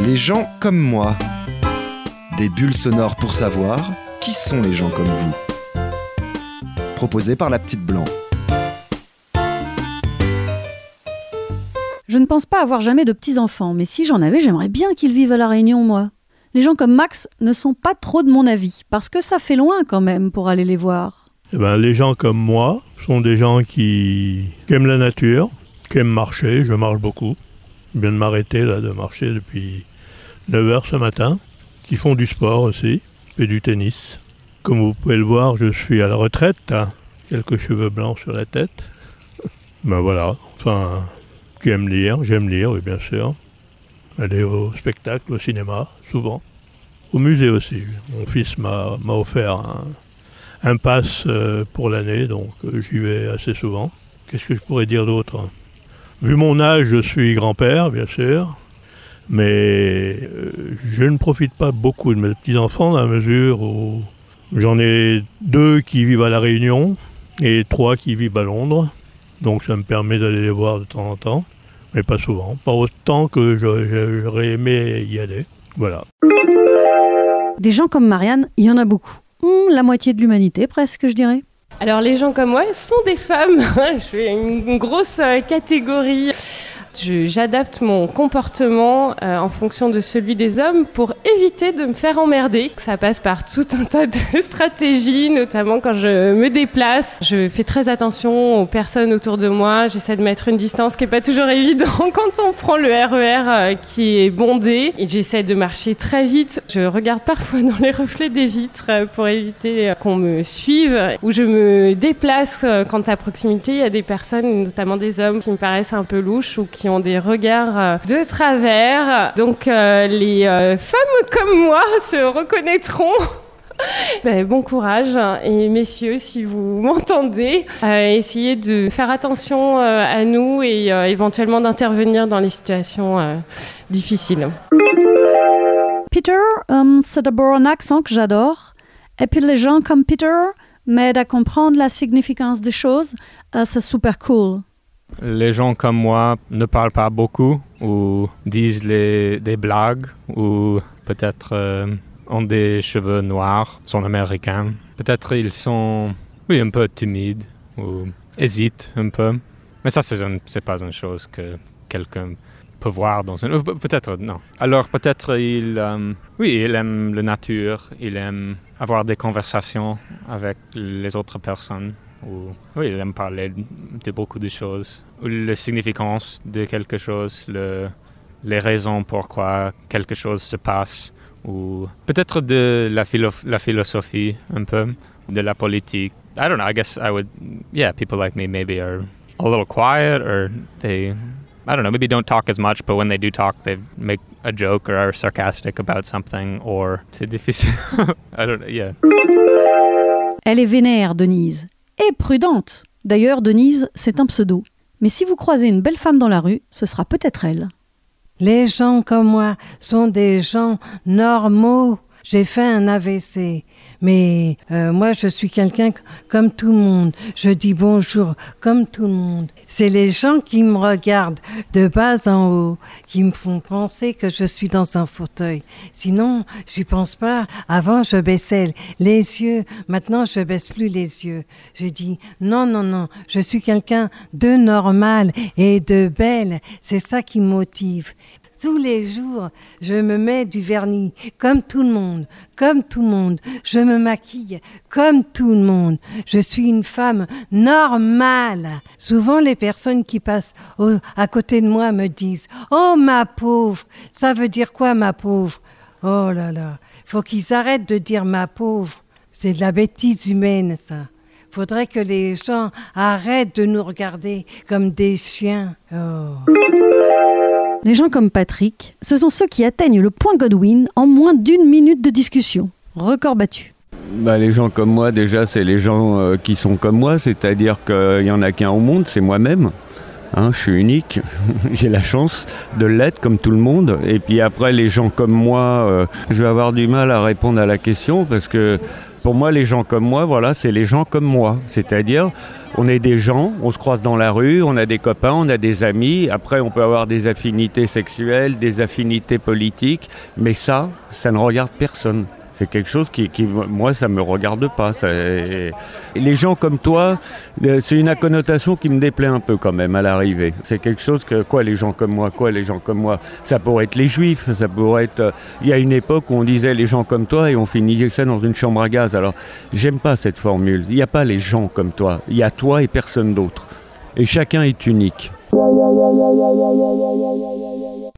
Les gens comme moi. Des bulles sonores pour savoir qui sont les gens comme vous. Proposé par la petite blanc. Je ne pense pas avoir jamais de petits-enfants, mais si j'en avais, j'aimerais bien qu'ils vivent à La Réunion, moi. Les gens comme Max ne sont pas trop de mon avis, parce que ça fait loin quand même pour aller les voir. Eh ben, les gens comme moi sont des gens qui, qui aiment la nature, qui aiment marcher. Je marche beaucoup. Je viens de m'arrêter là de marcher depuis 9 heures ce matin. Qui font du sport aussi et du tennis. Comme vous pouvez le voir, je suis à la retraite. hein. Quelques cheveux blancs sur la tête. ben voilà. Enfin, qui lire. J'aime lire, oui, bien sûr. Aller au spectacle, au cinéma, souvent. Au musée aussi. Mon fils m'a m'a offert un, un pass euh, pour l'année, donc euh, j'y vais assez souvent. Qu'est-ce que je pourrais dire d'autre? Vu mon âge, je suis grand-père, bien sûr, mais euh, je ne profite pas beaucoup de mes petits-enfants dans la mesure où j'en ai deux qui vivent à La Réunion et trois qui vivent à Londres. Donc ça me permet d'aller les voir de temps en temps, mais pas souvent. Pas autant que j'aurais aimé y aller. Voilà. Des gens comme Marianne, il y en a beaucoup. Hmm, la moitié de l'humanité, presque, je dirais. Alors les gens comme moi sont des femmes. je fais une grosse euh, catégorie. J'adapte mon comportement euh, en fonction de celui des hommes pour éviter de me faire emmerder. Ça passe par tout un tas de stratégies, notamment quand je me déplace. Je fais très attention aux personnes autour de moi. J'essaie de mettre une distance qui n'est pas toujours évident quand on prend le RER euh, qui est bondé. J'essaie de marcher très vite. Je regarde parfois dans les reflets des vitres euh, pour éviter qu'on me suive. Ou je me déplace quand à proximité il y a des personnes, notamment des hommes, qui me paraissent un peu louches ou qui ont des regards euh, de travers. Donc euh, les euh, femmes comme moi se reconnaîtront. Ben, bon courage et messieurs, si vous m'entendez, essayez de faire attention à nous et éventuellement d'intervenir dans les situations difficiles. Peter, euh, c'est d'abord un accent que j'adore. Et puis les gens comme Peter m'aident à comprendre la significance des choses. Euh, c'est super cool. Les gens comme moi ne parlent pas beaucoup ou disent des blagues ou peut-être euh, ont des cheveux noirs, sont américains. Peut-être ils sont oui, un peu timides ou hésitent un peu. Mais ça, c'est un- pas une chose que quelqu'un peut voir dans un... pe- Peut-être non. Alors peut-être il... euh, oui, aime la nature, il aime avoir des conversations avec les autres personnes. Ou, oui, il aime parler de beaucoup de choses. Ou la significance de quelque chose, le, les raisons pourquoi quelque chose se passe. Ou peut-être de la, la philosophie un peu, de la politique. I don't know, I guess I would, yeah, people like me maybe are a little quiet or they, I don't know, maybe don't talk as much, but when they do talk, they make a joke or are sarcastic about something or c'est difficile. I don't know, yeah. Elle est vénère, Denise. Et prudente. D'ailleurs, Denise, c'est un pseudo. Mais si vous croisez une belle femme dans la rue, ce sera peut-être elle. Les gens comme moi sont des gens normaux. J'ai fait un AVC, mais euh, moi je suis quelqu'un comme tout le monde. Je dis bonjour comme tout le monde. C'est les gens qui me regardent de bas en haut qui me font penser que je suis dans un fauteuil. Sinon, j'y pense pas. Avant, je baissais les yeux. Maintenant, je baisse plus les yeux. Je dis non, non, non. Je suis quelqu'un de normal et de belle. C'est ça qui me motive. Tous les jours, je me mets du vernis, comme tout le monde, comme tout le monde. Je me maquille, comme tout le monde. Je suis une femme normale. Souvent, les personnes qui passent à côté de moi me disent Oh, ma pauvre Ça veut dire quoi, ma pauvre? Oh là là, faut qu'ils arrêtent de dire ma pauvre. C'est de la bêtise humaine, ça. Faudrait que les gens arrêtent de nous regarder comme des chiens. Oh. Les gens comme Patrick, ce sont ceux qui atteignent le point Godwin en moins d'une minute de discussion. Record battu. Bah, les gens comme moi, déjà, c'est les gens euh, qui sont comme moi, c'est-à-dire qu'il n'y en a qu'un au monde, c'est moi-même. Hein, je suis unique, j'ai la chance de l'être comme tout le monde. Et puis après, les gens comme moi, euh, je vais avoir du mal à répondre à la question parce que Pour moi, les gens comme moi, voilà, c'est les gens comme moi. C'est-à-dire, on est des gens, on se croise dans la rue, on a des copains, on a des amis. Après, on peut avoir des affinités sexuelles, des affinités politiques, mais ça, ça ne regarde personne. C'est quelque chose qui, moi, ça me regarde pas. les gens comme toi, euh, c'est une connotation qui me déplaît un peu quand même à l'arrivée. C'est quelque chose que, quoi, les gens comme moi, quoi, les gens comme moi, ça pourrait être les juifs, ça pourrait être. Euh, il y a une époque où on disait les gens comme toi et on finissait ça dans une chambre à gaz. Alors, j'aime pas cette formule. Il n'y a pas les gens comme toi. Il y a toi et personne d'autre. Et chacun est unique.